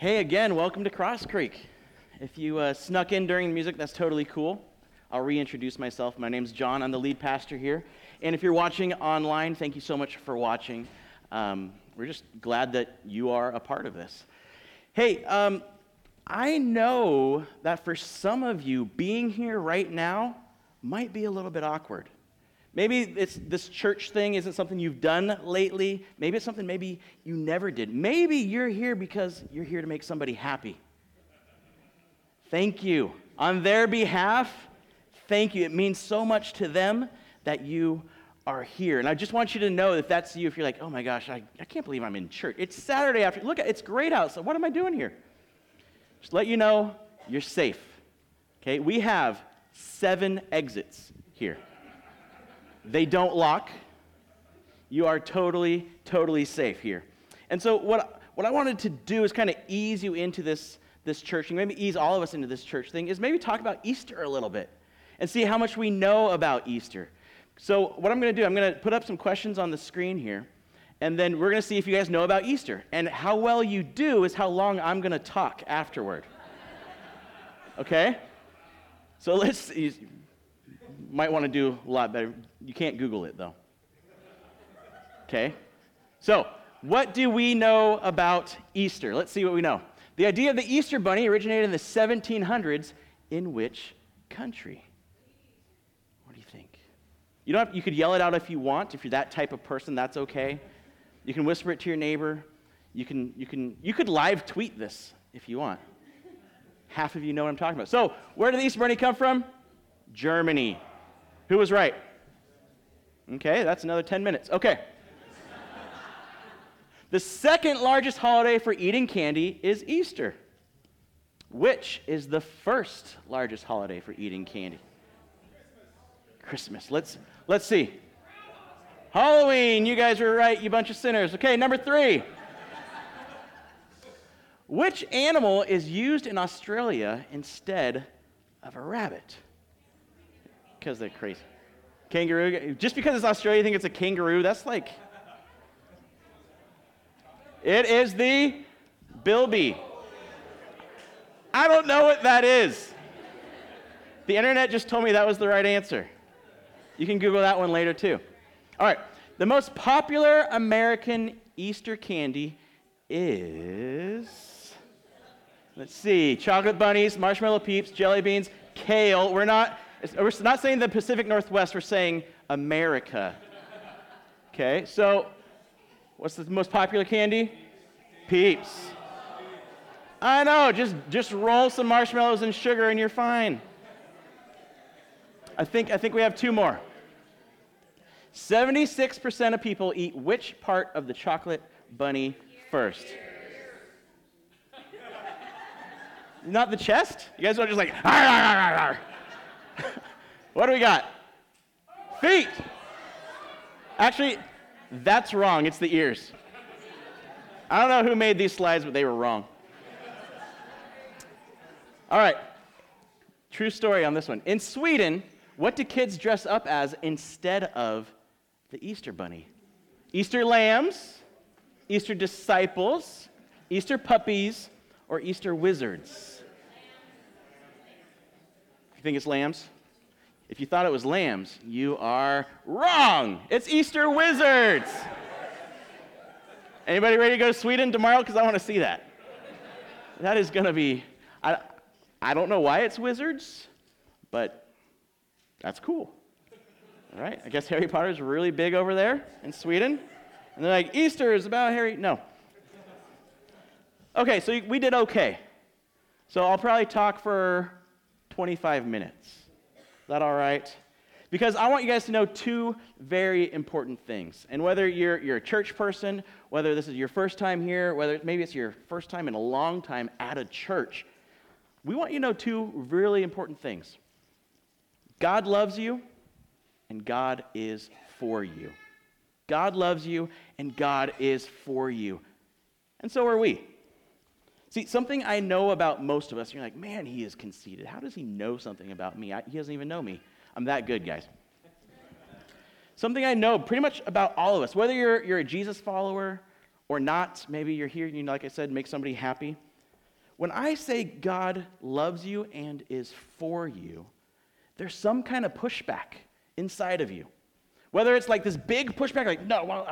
Hey, again, welcome to Cross Creek. If you uh, snuck in during the music, that's totally cool. I'll reintroduce myself. My name's John. I'm the lead pastor here. And if you're watching online, thank you so much for watching. Um, we're just glad that you are a part of this. Hey, um, I know that for some of you, being here right now might be a little bit awkward. Maybe it's, this church thing isn't something you've done lately. Maybe it's something maybe you never did. Maybe you're here because you're here to make somebody happy. Thank you. On their behalf, thank you. It means so much to them that you are here. And I just want you to know if that's you, if you're like, oh my gosh, I, I can't believe I'm in church. It's Saturday after. Look, it's great outside. What am I doing here? Just let you know you're safe. Okay? We have seven exits here. They don't lock. You are totally, totally safe here. And so, what, what I wanted to do is kind of ease you into this, this church, and maybe ease all of us into this church thing, is maybe talk about Easter a little bit and see how much we know about Easter. So, what I'm going to do, I'm going to put up some questions on the screen here, and then we're going to see if you guys know about Easter. And how well you do is how long I'm going to talk afterward. Okay? So, let's, might want to do a lot better. You can't Google it, though. Okay? So, what do we know about Easter? Let's see what we know. The idea of the Easter bunny originated in the 1700s. In which country? What do you think? You, don't have, you could yell it out if you want. If you're that type of person, that's okay. You can whisper it to your neighbor. You, can, you, can, you could live tweet this if you want. Half of you know what I'm talking about. So, where did the Easter bunny come from? Germany. Who was right? Okay, that's another 10 minutes. Okay. the second largest holiday for eating candy is Easter. Which is the first largest holiday for eating candy? Christmas. Let's let's see. Halloween. You guys are right, you bunch of sinners. Okay, number 3. Which animal is used in Australia instead of a rabbit? Because they're crazy. Kangaroo. Just because it's Australia, you think it's a kangaroo? That's like. It is the bilby. I don't know what that is. The internet just told me that was the right answer. You can Google that one later too. All right. The most popular American Easter candy is. Let's see. Chocolate bunnies, marshmallow peeps, jelly beans, kale. We're not we're not saying the Pacific Northwest, we're saying America. Okay, so what's the most popular candy? Peeps. I know, just, just roll some marshmallows and sugar and you're fine. I think, I think we have two more. 76% of people eat which part of the chocolate bunny first? Not the chest? You guys are just like, what do we got? Feet. Actually, that's wrong. It's the ears. I don't know who made these slides, but they were wrong. All right. True story on this one. In Sweden, what do kids dress up as instead of the Easter bunny? Easter lambs, Easter disciples, Easter puppies, or Easter wizards? You think it's lambs? If you thought it was lambs, you are wrong. It's Easter wizards. Anybody ready to go to Sweden tomorrow? Because I want to see that. That is going to be, I, I don't know why it's wizards, but that's cool. All right, I guess Harry Potter is really big over there in Sweden. And they're like, Easter is about Harry. No. Okay, so we did okay. So I'll probably talk for 25 minutes. Is that all right? Because I want you guys to know two very important things. And whether you're, you're a church person, whether this is your first time here, whether maybe it's your first time in a long time at a church, we want you to know two really important things. God loves you, and God is for you. God loves you, and God is for you. And so are we. See, something I know about most of us, you're like, man, he is conceited. How does he know something about me? I, he doesn't even know me. I'm that good, guys. something I know pretty much about all of us, whether you're, you're a Jesus follower or not, maybe you're here, you know, like I said, make somebody happy. when I say God loves you and is for you, there's some kind of pushback inside of you. Whether it's like this big pushback, like, no, well,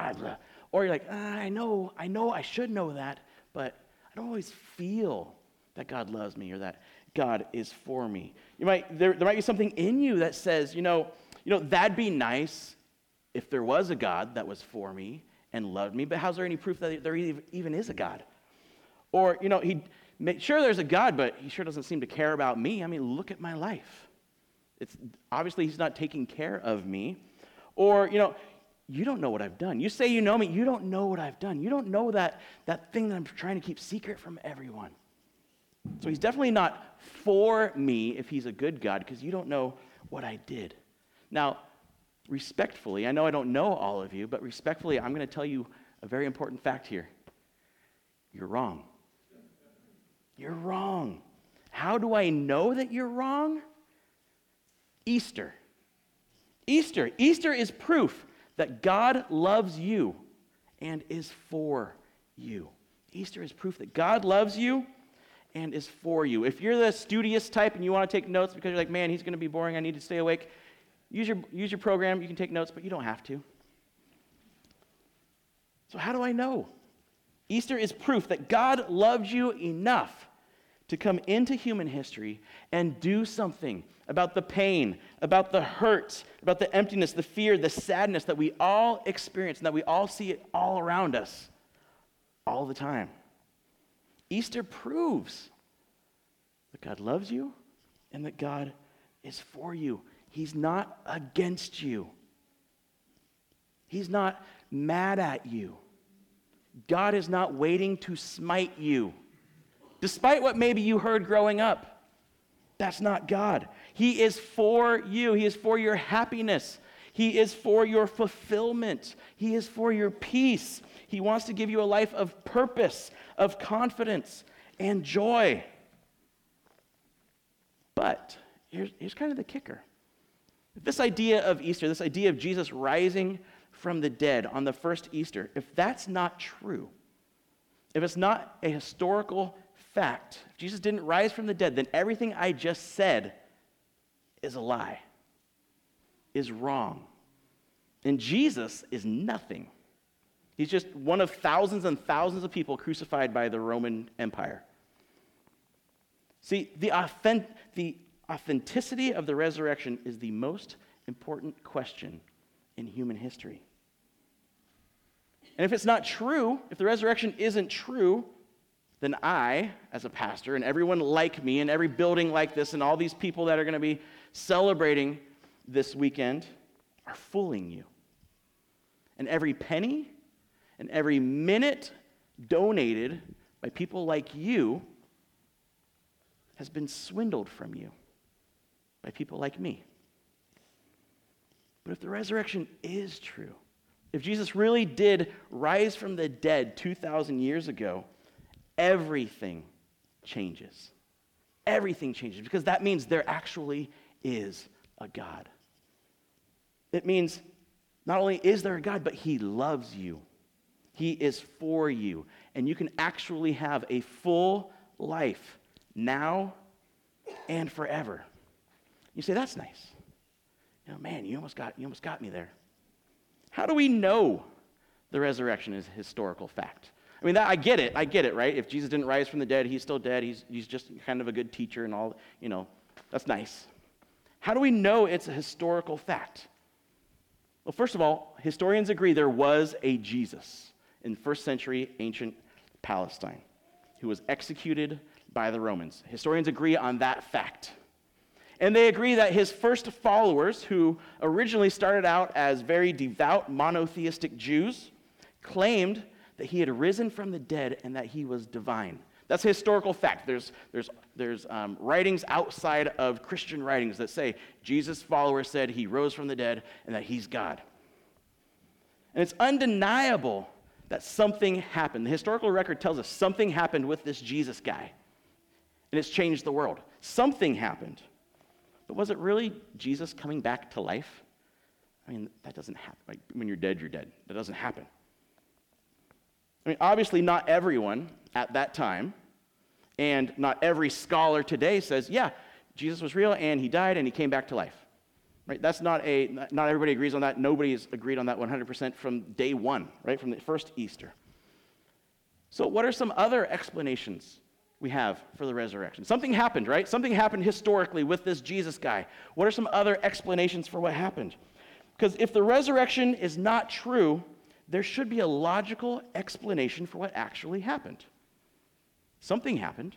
or you're like, ah, I know, I know, I should know that, but I don't always feel that God loves me or that God is for me. You might, there, there might be something in you that says, you know, you know, that'd be nice if there was a God that was for me and loved me, but how's there any proof that there even is a God? Or, you know, he, sure there's a God, but he sure doesn't seem to care about me. I mean, look at my life. It's obviously he's not taking care of me. Or, you know, you don't know what I've done. You say you know me, you don't know what I've done. You don't know that, that thing that I'm trying to keep secret from everyone. So he's definitely not for me if he's a good God, because you don't know what I did. Now, respectfully, I know I don't know all of you, but respectfully, I'm going to tell you a very important fact here. You're wrong. You're wrong. How do I know that you're wrong? Easter. Easter. Easter is proof that God loves you and is for you. Easter is proof that God loves you and is for you. If you're the studious type and you want to take notes because you're like, man, he's going to be boring, I need to stay awake, use your, use your program. You can take notes, but you don't have to. So, how do I know? Easter is proof that God loved you enough to come into human history and do something about the pain, about the hurt, about the emptiness, the fear, the sadness that we all experience and that we all see it all around us all the time. Easter proves that God loves you and that God is for you. He's not against you, He's not mad at you. God is not waiting to smite you. Despite what maybe you heard growing up, that's not God. He is for you, He is for your happiness. He is for your fulfillment. He is for your peace. He wants to give you a life of purpose, of confidence, and joy. But here's, here's kind of the kicker. This idea of Easter, this idea of Jesus rising from the dead on the first Easter, if that's not true, if it's not a historical fact, if Jesus didn't rise from the dead, then everything I just said is a lie, is wrong. And Jesus is nothing. He's just one of thousands and thousands of people crucified by the Roman Empire. See, the, authentic, the authenticity of the resurrection is the most important question in human history. And if it's not true, if the resurrection isn't true, then I, as a pastor, and everyone like me, and every building like this, and all these people that are going to be celebrating this weekend are fooling you. And every penny and every minute donated by people like you has been swindled from you by people like me. But if the resurrection is true, if Jesus really did rise from the dead 2,000 years ago, everything changes. Everything changes because that means there actually is a God. It means not only is there a God, but He loves you. He is for you. And you can actually have a full life now and forever. You say, that's nice. You know, man, you almost got, you almost got me there. How do we know the resurrection is a historical fact? I mean, that, I get it. I get it, right? If Jesus didn't rise from the dead, he's still dead. He's, he's just kind of a good teacher and all, you know, that's nice. How do we know it's a historical fact? Well, first of all, historians agree there was a Jesus in first century ancient Palestine who was executed by the Romans. Historians agree on that fact. And they agree that his first followers, who originally started out as very devout monotheistic Jews, claimed that he had risen from the dead and that he was divine. That's a historical fact. There's, there's, there's um, writings outside of Christian writings that say Jesus' followers said he rose from the dead and that he's God. And it's undeniable that something happened. The historical record tells us something happened with this Jesus guy, and it's changed the world. Something happened. But was it really Jesus coming back to life? I mean, that doesn't happen. Like, when you're dead, you're dead. That doesn't happen. I mean, obviously, not everyone at that time And not every scholar today says, yeah, Jesus was real and he died and he came back to life. Right? That's not a, not everybody agrees on that. Nobody's agreed on that 100% from day one, right? From the first Easter. So, what are some other explanations we have for the resurrection? Something happened, right? Something happened historically with this Jesus guy. What are some other explanations for what happened? Because if the resurrection is not true, there should be a logical explanation for what actually happened. Something happened.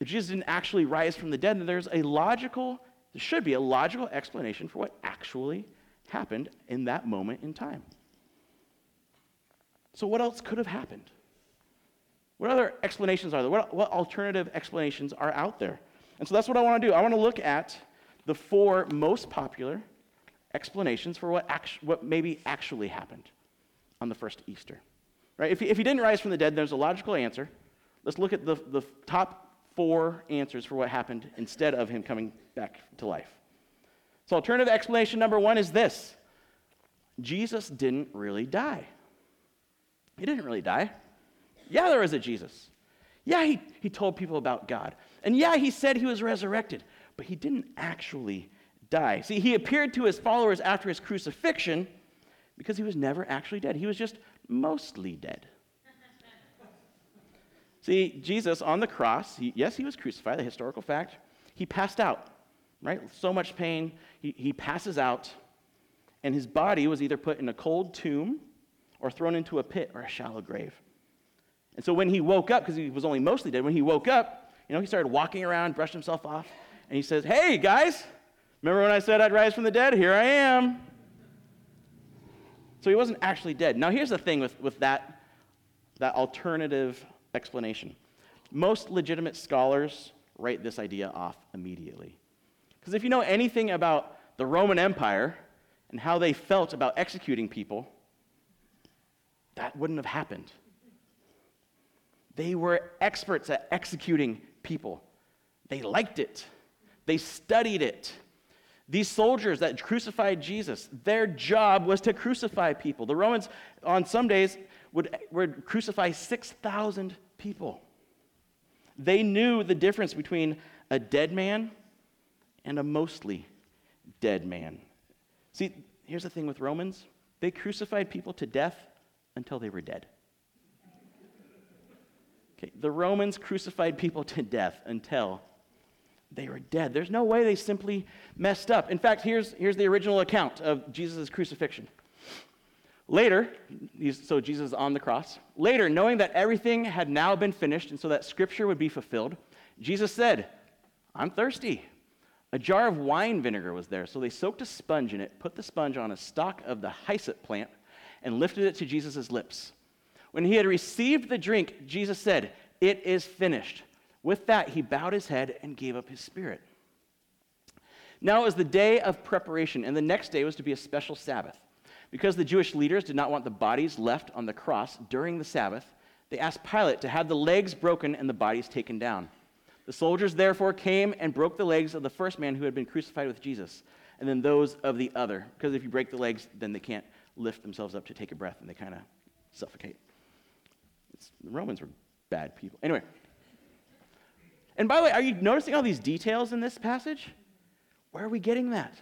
If Jesus didn't actually rise from the dead, then there's a logical, there should be a logical explanation for what actually happened in that moment in time. So, what else could have happened? What other explanations are there? What, what alternative explanations are out there? And so that's what I want to do. I want to look at the four most popular explanations for what, actu- what maybe actually happened on the first Easter. Right? If he, if he didn't rise from the dead, there's a logical answer. Let's look at the, the top four answers for what happened instead of him coming back to life. So, alternative explanation number one is this Jesus didn't really die. He didn't really die. Yeah, there was a Jesus. Yeah, he, he told people about God. And yeah, he said he was resurrected, but he didn't actually die. See, he appeared to his followers after his crucifixion because he was never actually dead. He was just mostly dead. See, Jesus on the cross, he, yes, he was crucified, the historical fact. He passed out, right? So much pain. He, he passes out, and his body was either put in a cold tomb or thrown into a pit or a shallow grave. And so when he woke up, because he was only mostly dead, when he woke up, you know, he started walking around, brushed himself off, and he says, Hey, guys, remember when I said I'd rise from the dead? Here I am. So he wasn't actually dead. Now, here's the thing with, with that, that alternative explanation most legitimate scholars write this idea off immediately. Because if you know anything about the Roman Empire and how they felt about executing people, that wouldn't have happened. They were experts at executing people. They liked it, they studied it. These soldiers that crucified Jesus, their job was to crucify people. The Romans, on some days, would, would crucify 6,000 people. They knew the difference between a dead man and a mostly dead man. See, here's the thing with Romans they crucified people to death until they were dead. Okay, the Romans crucified people to death until they were dead. There's no way they simply messed up. In fact, here's, here's the original account of Jesus' crucifixion. Later, so Jesus is on the cross. Later, knowing that everything had now been finished and so that scripture would be fulfilled, Jesus said, I'm thirsty. A jar of wine vinegar was there, so they soaked a sponge in it, put the sponge on a stalk of the hyssop plant, and lifted it to Jesus' lips. When he had received the drink, Jesus said, It is finished. With that, he bowed his head and gave up his spirit. Now it was the day of preparation, and the next day was to be a special Sabbath. Because the Jewish leaders did not want the bodies left on the cross during the Sabbath, they asked Pilate to have the legs broken and the bodies taken down. The soldiers therefore came and broke the legs of the first man who had been crucified with Jesus, and then those of the other. Because if you break the legs, then they can't lift themselves up to take a breath and they kind of suffocate. It's, the Romans were bad people. Anyway. And by the way, are you noticing all these details in this passage? Where are we getting that?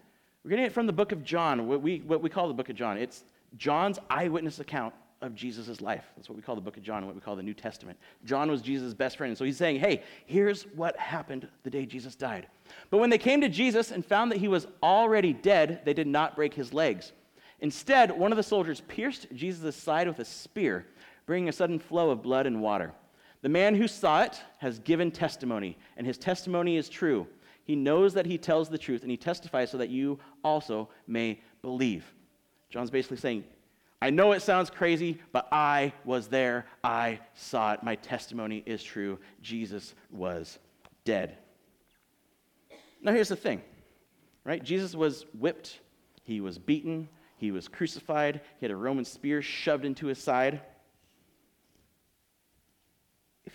We're getting it from the book of John, what we, what we call the book of John. It's John's eyewitness account of Jesus' life. That's what we call the book of John, and what we call the New Testament. John was Jesus' best friend. And so he's saying, hey, here's what happened the day Jesus died. But when they came to Jesus and found that he was already dead, they did not break his legs. Instead, one of the soldiers pierced Jesus' side with a spear bringing a sudden flow of blood and water. The man who saw it has given testimony, and his testimony is true. He knows that he tells the truth, and he testifies so that you also may believe. John's basically saying, I know it sounds crazy, but I was there. I saw it. My testimony is true. Jesus was dead. Now, here's the thing, right? Jesus was whipped, he was beaten, he was crucified, he had a Roman spear shoved into his side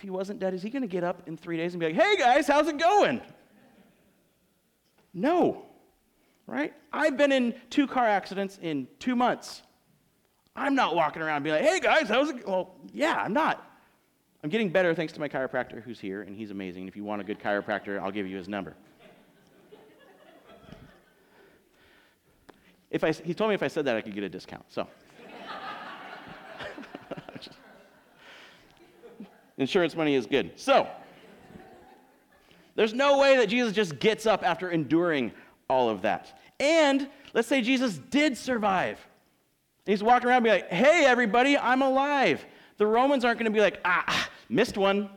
if he wasn't dead, is he going to get up in three days and be like, hey guys, how's it going? No, right? I've been in two car accidents in two months. I'm not walking around being like, hey guys, how's it? Well, yeah, I'm not. I'm getting better thanks to my chiropractor who's here, and he's amazing. If you want a good chiropractor, I'll give you his number. If I, he told me if I said that, I could get a discount. So. Insurance money is good. So, there's no way that Jesus just gets up after enduring all of that. And let's say Jesus did survive. He's walking around and be like, hey, everybody, I'm alive. The Romans aren't going to be like, ah, missed one.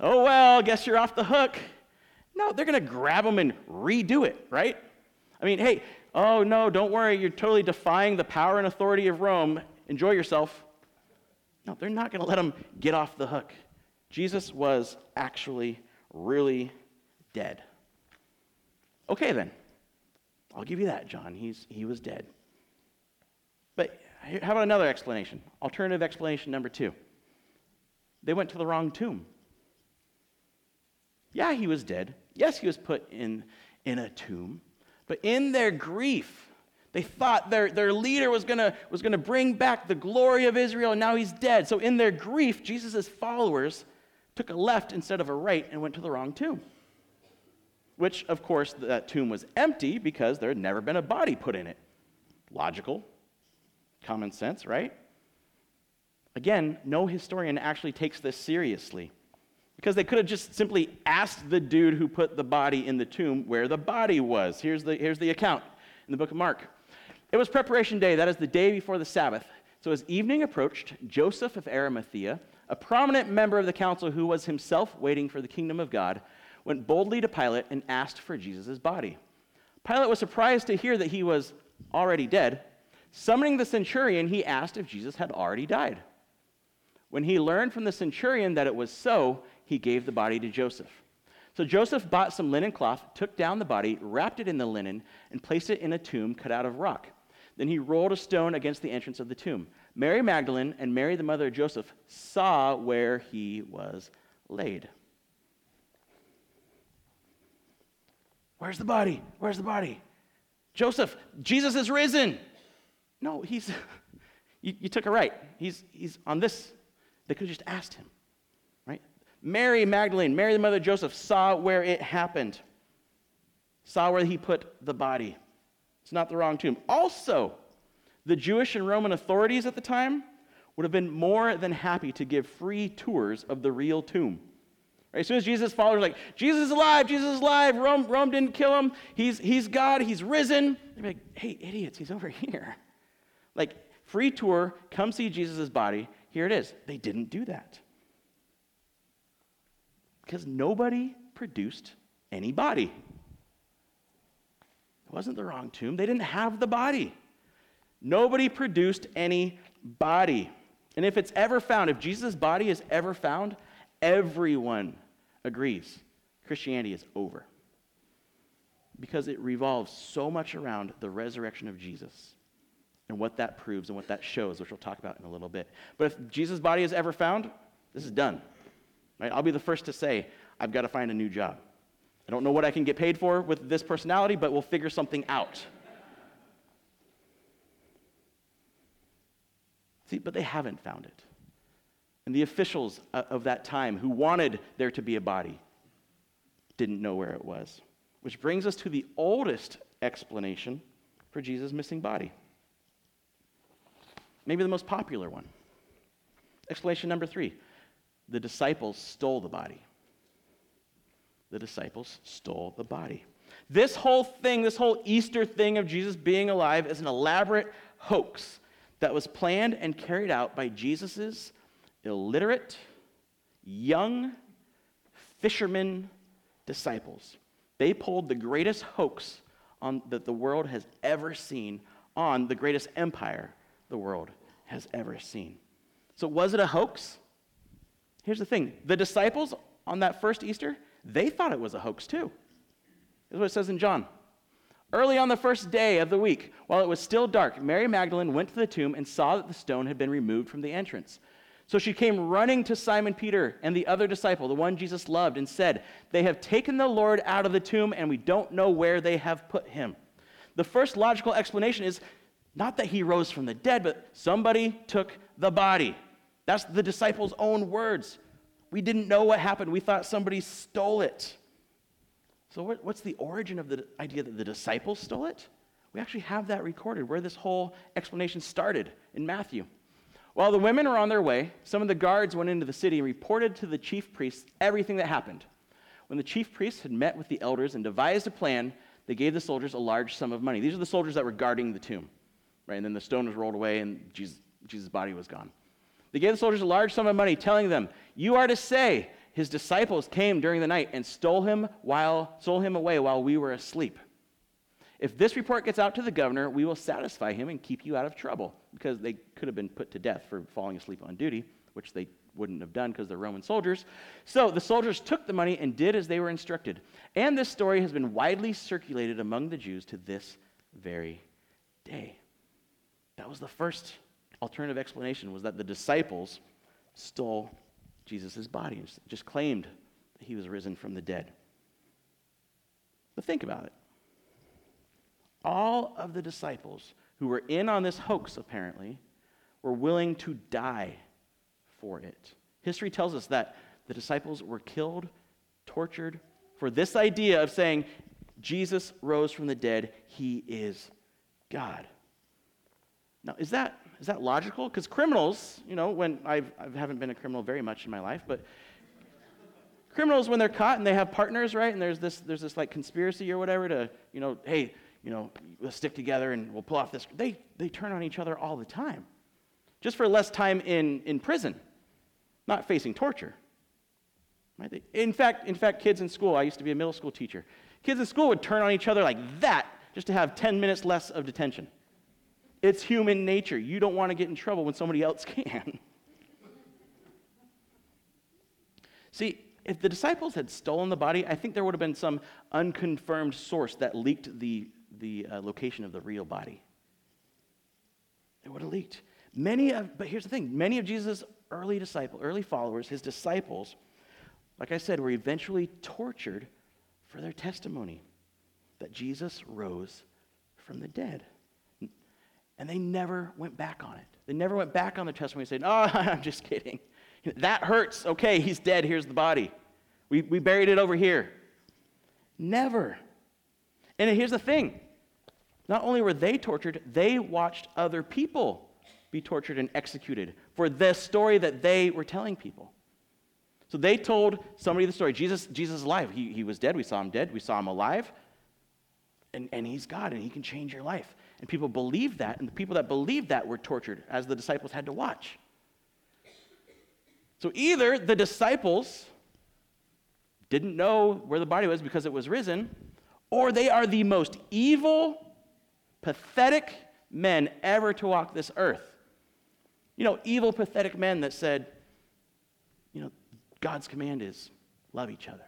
Oh, well, guess you're off the hook. No, they're going to grab him and redo it, right? I mean, hey, oh, no, don't worry, you're totally defying the power and authority of Rome. Enjoy yourself. No, they're not going to let him get off the hook. Jesus was actually really dead. Okay, then. I'll give you that, John. He's, he was dead. But how about another explanation? Alternative explanation number two. They went to the wrong tomb. Yeah, he was dead. Yes, he was put in, in a tomb. But in their grief, they thought their, their leader was going to was gonna bring back the glory of Israel, and now he's dead. So, in their grief, Jesus' followers took a left instead of a right and went to the wrong tomb. Which, of course, that tomb was empty because there had never been a body put in it. Logical, common sense, right? Again, no historian actually takes this seriously because they could have just simply asked the dude who put the body in the tomb where the body was. Here's the, here's the account in the book of Mark. It was preparation day, that is the day before the Sabbath. So as evening approached, Joseph of Arimathea, a prominent member of the council who was himself waiting for the kingdom of God, went boldly to Pilate and asked for Jesus' body. Pilate was surprised to hear that he was already dead. Summoning the centurion, he asked if Jesus had already died. When he learned from the centurion that it was so, he gave the body to Joseph. So Joseph bought some linen cloth, took down the body, wrapped it in the linen, and placed it in a tomb cut out of rock. Then he rolled a stone against the entrance of the tomb. Mary Magdalene and Mary, the mother of Joseph, saw where he was laid. Where's the body? Where's the body? Joseph, Jesus is risen. No, he's, you, you took it right. He's, he's on this. They could have just asked him, right? Mary Magdalene, Mary, the mother of Joseph, saw where it happened, saw where he put the body. It's not the wrong tomb. Also, the Jewish and Roman authorities at the time would have been more than happy to give free tours of the real tomb. Right? As soon as Jesus' followers like, Jesus is alive, Jesus is alive, Rome, Rome didn't kill him, he's, he's God, he's risen. They'd be like, hey, idiots, he's over here. Like, free tour, come see Jesus' body, here it is. They didn't do that. Because nobody produced any body. It wasn't the wrong tomb. They didn't have the body. Nobody produced any body. And if it's ever found, if Jesus' body is ever found, everyone agrees Christianity is over. Because it revolves so much around the resurrection of Jesus and what that proves and what that shows, which we'll talk about in a little bit. But if Jesus' body is ever found, this is done. Right? I'll be the first to say, I've got to find a new job. I don't know what I can get paid for with this personality, but we'll figure something out. See, but they haven't found it. And the officials of that time who wanted there to be a body didn't know where it was. Which brings us to the oldest explanation for Jesus' missing body. Maybe the most popular one. Explanation number three the disciples stole the body the disciples stole the body. This whole thing, this whole Easter thing of Jesus being alive, is an elaborate hoax that was planned and carried out by Jesus' illiterate, young fishermen disciples. They pulled the greatest hoax on, that the world has ever seen on the greatest empire the world has ever seen. So, was it a hoax? Here's the thing the disciples on that first Easter, they thought it was a hoax too. This is what it says in John. Early on the first day of the week, while it was still dark, Mary Magdalene went to the tomb and saw that the stone had been removed from the entrance. So she came running to Simon Peter and the other disciple, the one Jesus loved, and said, They have taken the Lord out of the tomb, and we don't know where they have put him. The first logical explanation is not that he rose from the dead, but somebody took the body. That's the disciples' own words. We didn't know what happened. We thought somebody stole it. So, what, what's the origin of the idea that the disciples stole it? We actually have that recorded where this whole explanation started in Matthew. While the women were on their way, some of the guards went into the city and reported to the chief priests everything that happened. When the chief priests had met with the elders and devised a plan, they gave the soldiers a large sum of money. These are the soldiers that were guarding the tomb, right? And then the stone was rolled away and Jesus, Jesus' body was gone. They gave the soldiers a large sum of money, telling them, You are to say, his disciples came during the night and stole him while stole him away while we were asleep. If this report gets out to the governor, we will satisfy him and keep you out of trouble because they could have been put to death for falling asleep on duty, which they wouldn't have done because they're Roman soldiers. So the soldiers took the money and did as they were instructed. And this story has been widely circulated among the Jews to this very day. That was the first alternative explanation was that the disciples stole Jesus' body and just claimed that he was risen from the dead. But think about it. All of the disciples who were in on this hoax, apparently, were willing to die for it. History tells us that the disciples were killed, tortured for this idea of saying, Jesus rose from the dead, he is God. Now, is that, is that logical? Because criminals, you know, when I've, I haven't been a criminal very much in my life, but criminals, when they're caught and they have partners, right, and there's this, there's this like conspiracy or whatever to, you know, hey, you know, let's stick together and we'll pull off this. They, they turn on each other all the time, just for less time in, in prison, not facing torture. In fact, in fact, kids in school, I used to be a middle school teacher. Kids in school would turn on each other like that just to have 10 minutes less of detention. It's human nature. You don't want to get in trouble when somebody else can. See, if the disciples had stolen the body, I think there would have been some unconfirmed source that leaked the, the uh, location of the real body. It would have leaked. Many of, but here's the thing many of Jesus' early disciples, early followers, his disciples, like I said, were eventually tortured for their testimony that Jesus rose from the dead. And they never went back on it. They never went back on the testimony and said, Oh, I'm just kidding. That hurts. Okay, he's dead. Here's the body. We, we buried it over here. Never. And here's the thing not only were they tortured, they watched other people be tortured and executed for the story that they were telling people. So they told somebody the story. Jesus, Jesus is alive. He, he was dead. We saw him dead. We saw him alive. And, and he's God, and he can change your life. And people believed that, and the people that believed that were tortured, as the disciples had to watch. So either the disciples didn't know where the body was because it was risen, or they are the most evil, pathetic men ever to walk this earth. You know, evil, pathetic men that said, you know, God's command is love each other.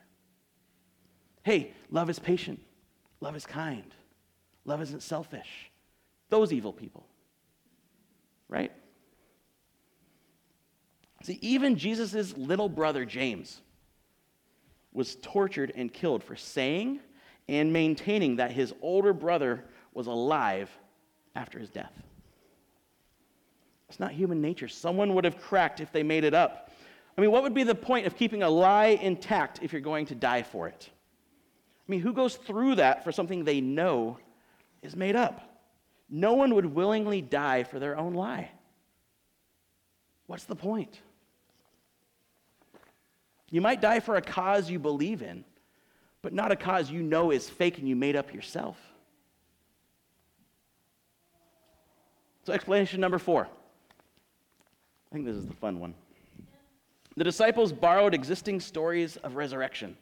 Hey, love is patient, love is kind, love isn't selfish. Those evil people, right? See, even Jesus' little brother, James, was tortured and killed for saying and maintaining that his older brother was alive after his death. It's not human nature. Someone would have cracked if they made it up. I mean, what would be the point of keeping a lie intact if you're going to die for it? I mean, who goes through that for something they know is made up? No one would willingly die for their own lie. What's the point? You might die for a cause you believe in, but not a cause you know is fake and you made up yourself. So, explanation number four. I think this is the fun one. The disciples borrowed existing stories of resurrection.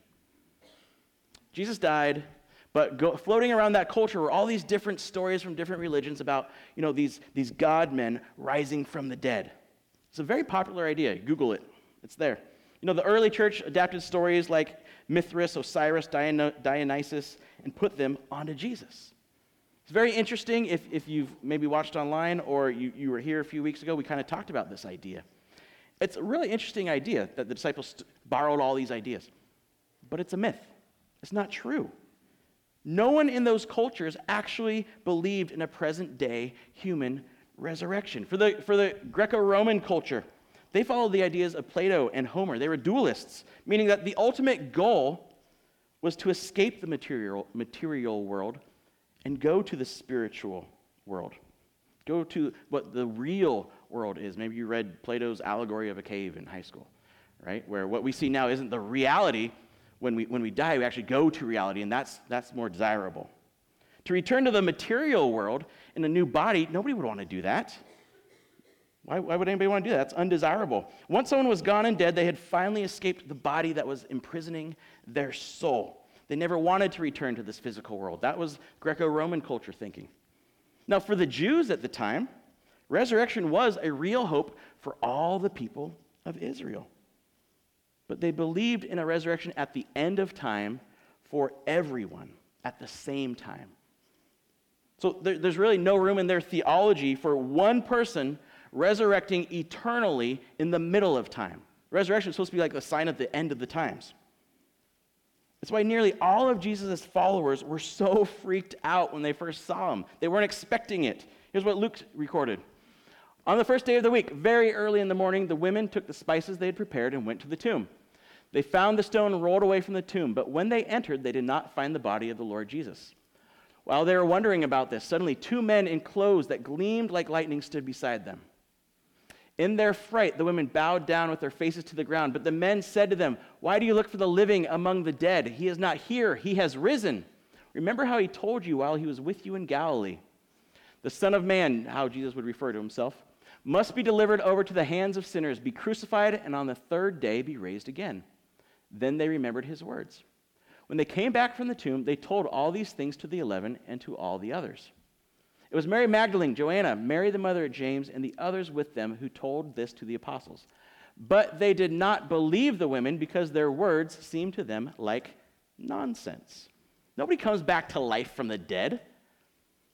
Jesus died, but go, floating around that culture were all these different stories from different religions about, you know, these, these God men rising from the dead. It's a very popular idea. Google it. It's there. You know, the early church adapted stories like Mithras, Osiris, Dionysus, and put them onto Jesus. It's very interesting if, if you've maybe watched online or you, you were here a few weeks ago, we kind of talked about this idea. It's a really interesting idea that the disciples borrowed all these ideas, but it's a myth. It's not true. No one in those cultures actually believed in a present day human resurrection. For the, for the Greco Roman culture, They followed the ideas of Plato and Homer. They were dualists, meaning that the ultimate goal was to escape the material, material world and go to the spiritual world. Go to what the real world is. Maybe you read Plato's Allegory of a Cave in high school, right? Where what we see now isn't the reality. When we, when we die, we actually go to reality, and that's, that's more desirable. To return to the material world in a new body, nobody would want to do that. Why, why would anybody want to do that? That's undesirable. Once someone was gone and dead, they had finally escaped the body that was imprisoning their soul. They never wanted to return to this physical world. That was Greco Roman culture thinking. Now, for the Jews at the time, resurrection was a real hope for all the people of Israel. But they believed in a resurrection at the end of time for everyone at the same time. So there, there's really no room in their theology for one person resurrecting eternally in the middle of time. Resurrection is supposed to be like a sign at the end of the times. That's why nearly all of Jesus' followers were so freaked out when they first saw him. They weren't expecting it. Here's what Luke recorded. On the first day of the week, very early in the morning, the women took the spices they had prepared and went to the tomb. They found the stone rolled away from the tomb, but when they entered, they did not find the body of the Lord Jesus. While they were wondering about this, suddenly two men in clothes that gleamed like lightning stood beside them. In their fright, the women bowed down with their faces to the ground. But the men said to them, Why do you look for the living among the dead? He is not here, he has risen. Remember how he told you while he was with you in Galilee. The Son of Man, how Jesus would refer to himself, must be delivered over to the hands of sinners, be crucified, and on the third day be raised again. Then they remembered his words. When they came back from the tomb, they told all these things to the eleven and to all the others. It was Mary Magdalene, Joanna, Mary the mother of James, and the others with them who told this to the apostles. But they did not believe the women because their words seemed to them like nonsense. Nobody comes back to life from the dead.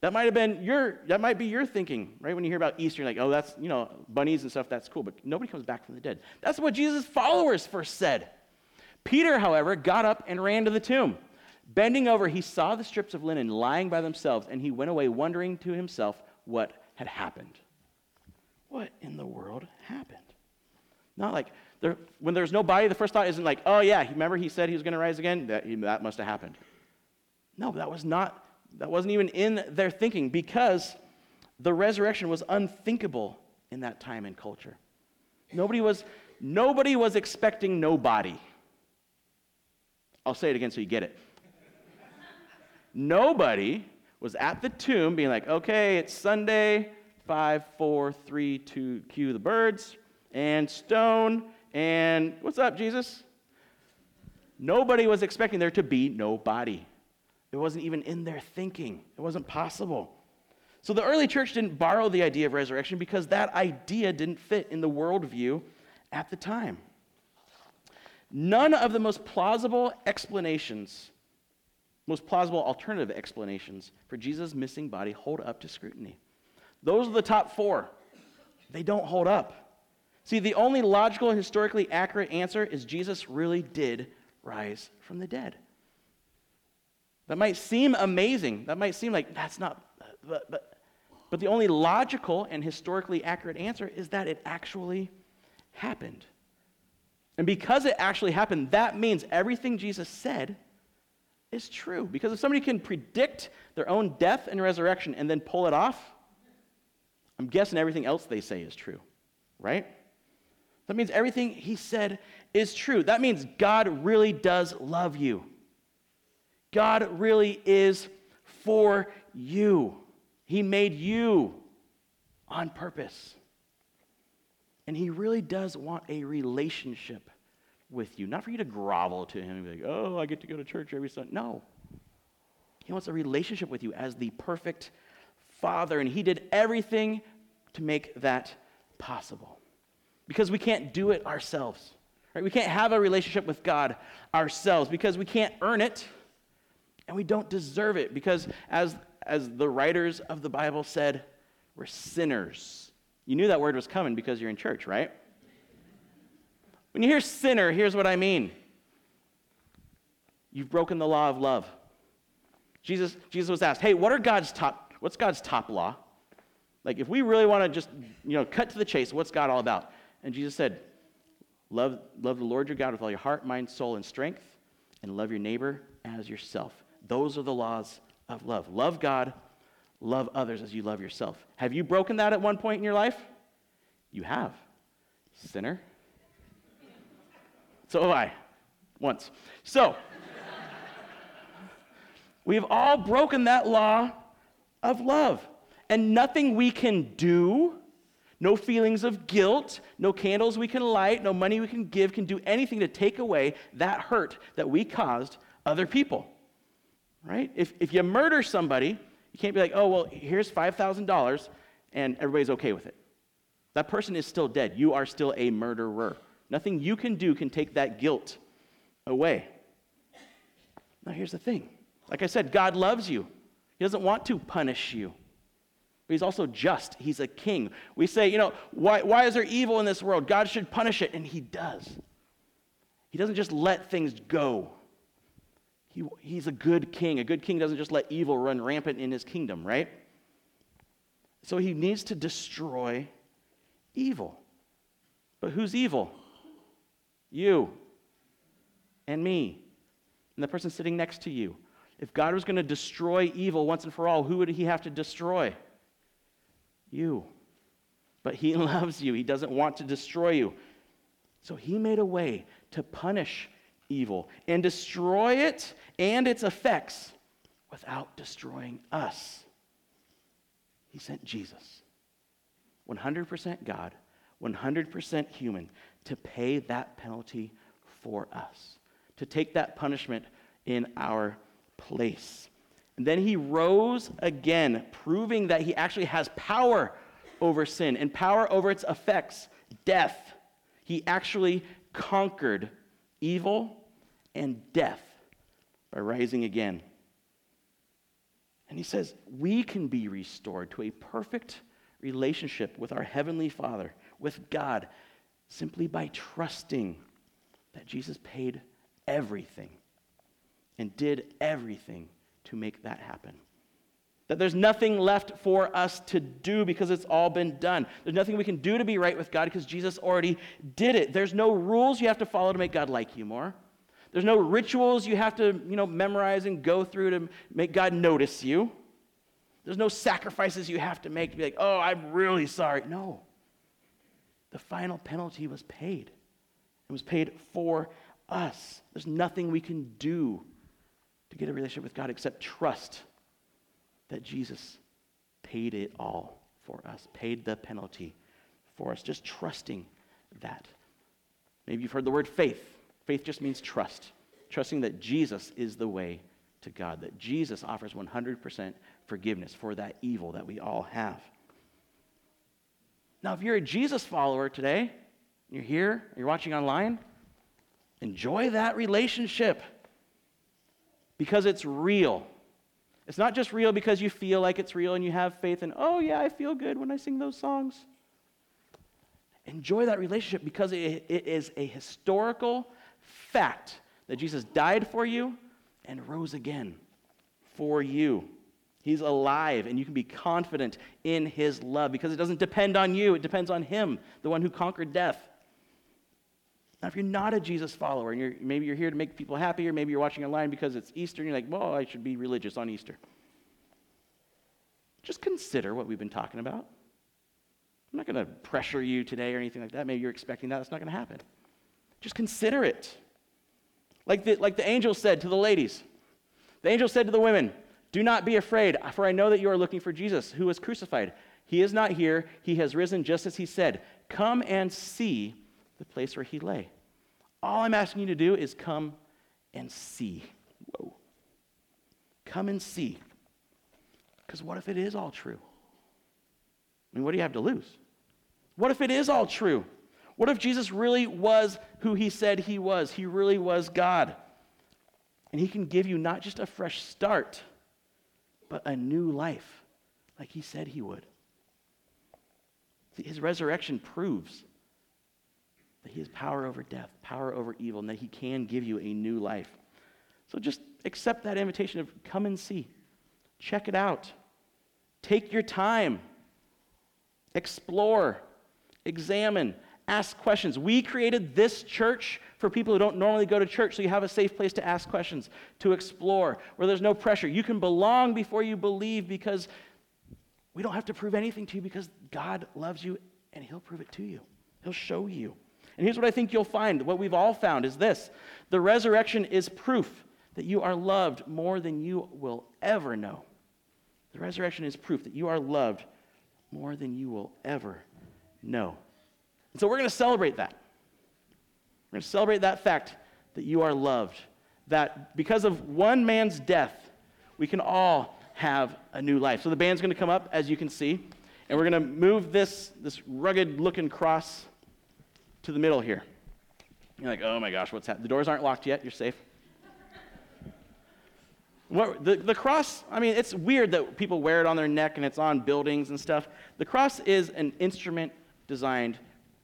That might have been your that might be your thinking, right? When you hear about Easter, you're like, oh, that's you know, bunnies and stuff, that's cool, but nobody comes back from the dead. That's what Jesus' followers first said. Peter, however, got up and ran to the tomb. Bending over, he saw the strips of linen lying by themselves, and he went away wondering to himself what had happened. What in the world happened? Not like there, when there's no body, the first thought isn't like, oh yeah, remember he said he was going to rise again? That, that must have happened. No, that was not, that wasn't even in their thinking because the resurrection was unthinkable in that time and culture. Nobody was, nobody was expecting nobody. I'll say it again so you get it. Nobody was at the tomb being like, okay, it's Sunday, five, four, three, two, cue the birds, and stone, and what's up, Jesus? Nobody was expecting there to be no body. It wasn't even in their thinking, it wasn't possible. So the early church didn't borrow the idea of resurrection because that idea didn't fit in the worldview at the time. None of the most plausible explanations most plausible alternative explanations for Jesus' missing body hold up to scrutiny. Those are the top four. They don't hold up. See, the only logical, and historically accurate answer is Jesus really did rise from the dead. That might seem amazing. That might seem like that's not, but, but, but the only logical and historically accurate answer is that it actually happened. And because it actually happened, that means everything Jesus said is true. Because if somebody can predict their own death and resurrection and then pull it off, I'm guessing everything else they say is true, right? That means everything he said is true. That means God really does love you. God really is for you. He made you on purpose. And he really does want a relationship with you. Not for you to grovel to him and be like, oh, I get to go to church every Sunday. No. He wants a relationship with you as the perfect father, and he did everything to make that possible. Because we can't do it ourselves. Right? We can't have a relationship with God ourselves because we can't earn it and we don't deserve it because as as the writers of the Bible said, we're sinners. You knew that word was coming because you're in church, right? When you hear sinner, here's what I mean you've broken the law of love. Jesus, Jesus was asked, hey, what are God's top, what's God's top law? Like, if we really want to just, you know, cut to the chase, what's God all about? And Jesus said, love, love the Lord your God with all your heart, mind, soul, and strength, and love your neighbor as yourself. Those are the laws of love. Love God, love others as you love yourself. Have you broken that at one point in your life? You have. Sinner. So have I, once. So, we've all broken that law of love. And nothing we can do, no feelings of guilt, no candles we can light, no money we can give can do anything to take away that hurt that we caused other people. Right? If, if you murder somebody, you can't be like, oh, well, here's $5,000 and everybody's okay with it. That person is still dead. You are still a murderer. Nothing you can do can take that guilt away. Now, here's the thing like I said, God loves you, He doesn't want to punish you. But he's also just. He's a king. We say, you know, why, why is there evil in this world? God should punish it. And he does. He doesn't just let things go. He, he's a good king. A good king doesn't just let evil run rampant in his kingdom, right? So he needs to destroy evil. But who's evil? You and me and the person sitting next to you. If God was going to destroy evil once and for all, who would he have to destroy? You. But he loves you. He doesn't want to destroy you. So he made a way to punish evil and destroy it and its effects without destroying us. He sent Jesus, 100% God, 100% human, to pay that penalty for us, to take that punishment in our place. And then he rose again, proving that he actually has power over sin and power over its effects, death. He actually conquered evil and death by rising again. And he says, we can be restored to a perfect relationship with our Heavenly Father, with God, simply by trusting that Jesus paid everything and did everything to make that happen. That there's nothing left for us to do because it's all been done. There's nothing we can do to be right with God because Jesus already did it. There's no rules you have to follow to make God like you more. There's no rituals you have to, you know, memorize and go through to make God notice you. There's no sacrifices you have to make to be like, "Oh, I'm really sorry." No. The final penalty was paid. It was paid for us. There's nothing we can do to get a relationship with God except trust that Jesus paid it all for us, paid the penalty for us. Just trusting that. Maybe you've heard the word faith. Faith just means trust, trusting that Jesus is the way to God, that Jesus offers 100% forgiveness for that evil that we all have. Now, if you're a Jesus follower today, you're here, you're watching online, enjoy that relationship because it's real. It's not just real because you feel like it's real and you have faith and, oh, yeah, I feel good when I sing those songs. Enjoy that relationship because it, it is a historical fact that Jesus died for you and rose again for you. He's alive, and you can be confident in his love because it doesn't depend on you, it depends on him, the one who conquered death. Now, if you're not a Jesus follower and you're, maybe you're here to make people happy, or maybe you're watching online because it's Easter and you're like, well, I should be religious on Easter. Just consider what we've been talking about. I'm not going to pressure you today or anything like that. Maybe you're expecting that. That's not going to happen. Just consider it. Like the, like the angel said to the ladies, the angel said to the women, Do not be afraid, for I know that you are looking for Jesus, who was crucified. He is not here, he has risen just as he said. Come and see the place where he lay. All I'm asking you to do is come and see. Whoa. Come and see. Because what if it is all true? I mean, what do you have to lose? What if it is all true? What if Jesus really was who he said he was? He really was God. And he can give you not just a fresh start, but a new life, like he said he would. See, his resurrection proves that he has power over death, power over evil, and that he can give you a new life. So just accept that invitation of come and see. Check it out. Take your time. Explore. Examine. Ask questions. We created this church for people who don't normally go to church, so you have a safe place to ask questions, to explore, where there's no pressure. You can belong before you believe because we don't have to prove anything to you because God loves you and He'll prove it to you. He'll show you. And here's what I think you'll find what we've all found is this the resurrection is proof that you are loved more than you will ever know. The resurrection is proof that you are loved more than you will ever know. And so we're going to celebrate that. We're going to celebrate that fact that you are loved, that because of one man's death, we can all have a new life. So the band's going to come up, as you can see, and we're going to move this, this rugged looking cross to the middle here. You're like, oh my gosh, what's happening? The doors aren't locked yet. You're safe. What, the, the cross, I mean, it's weird that people wear it on their neck and it's on buildings and stuff. The cross is an instrument designed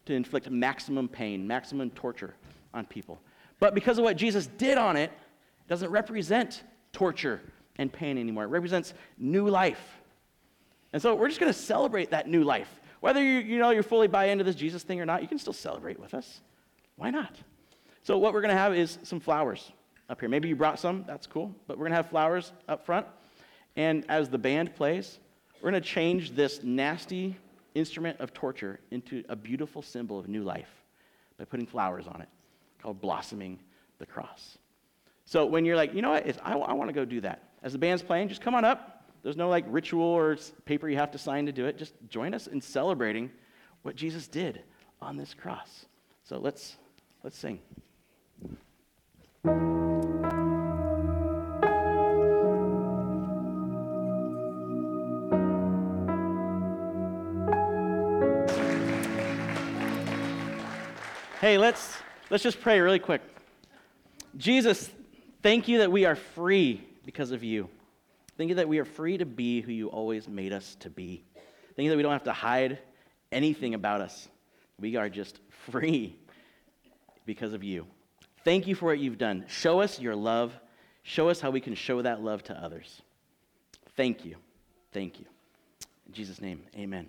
to inflict maximum pain, maximum torture on people. But because of what Jesus did on it, it doesn't represent torture and pain anymore. It represents new life. And so we're just going to celebrate that new life. Whether you, you know you're fully buy into this Jesus thing or not, you can still celebrate with us. Why not? So what we're going to have is some flowers up here. Maybe you brought some, that's cool. But we're going to have flowers up front. And as the band plays, we're going to change this nasty instrument of torture into a beautiful symbol of new life by putting flowers on it called blossoming the cross. So when you're like, you know what, I, I want to go do that. As the band's playing, just come on up. There's no like ritual or paper you have to sign to do it. Just join us in celebrating what Jesus did on this cross. So let's let's sing. Hey, let's, let's just pray really quick. Jesus, thank you that we are free because of you. Thank you that we are free to be who you always made us to be. Thank you that we don't have to hide anything about us. We are just free because of you. Thank you for what you've done. Show us your love. Show us how we can show that love to others. Thank you. Thank you. In Jesus' name, amen.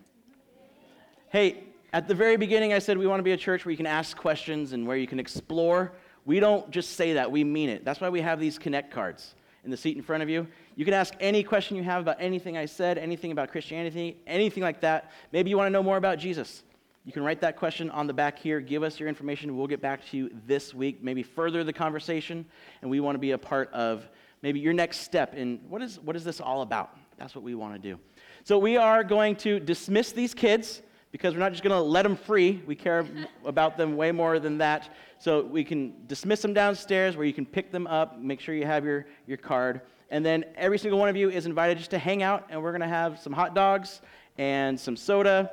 Hey, at the very beginning, I said we want to be a church where you can ask questions and where you can explore. We don't just say that, we mean it. That's why we have these connect cards in the seat in front of you. You can ask any question you have about anything I said, anything about Christianity, anything like that. Maybe you want to know more about Jesus. You can write that question on the back here. Give us your information. We'll get back to you this week, maybe further the conversation. And we want to be a part of maybe your next step in what is, what is this all about? That's what we want to do. So we are going to dismiss these kids because we're not just going to let them free. We care about them way more than that. So we can dismiss them downstairs where you can pick them up, make sure you have your, your card. And then every single one of you is invited just to hang out, and we're going to have some hot dogs and some soda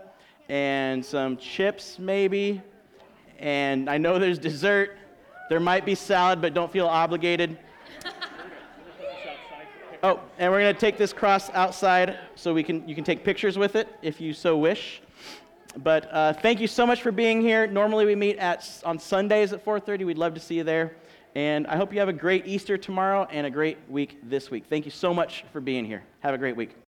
and some chips, maybe. And I know there's dessert. There might be salad, but don't feel obligated. Oh, and we're going to take this cross outside so we can, you can take pictures with it if you so wish. But uh, thank you so much for being here. Normally we meet at, on Sundays at 4.30. We'd love to see you there. And I hope you have a great Easter tomorrow and a great week this week. Thank you so much for being here. Have a great week.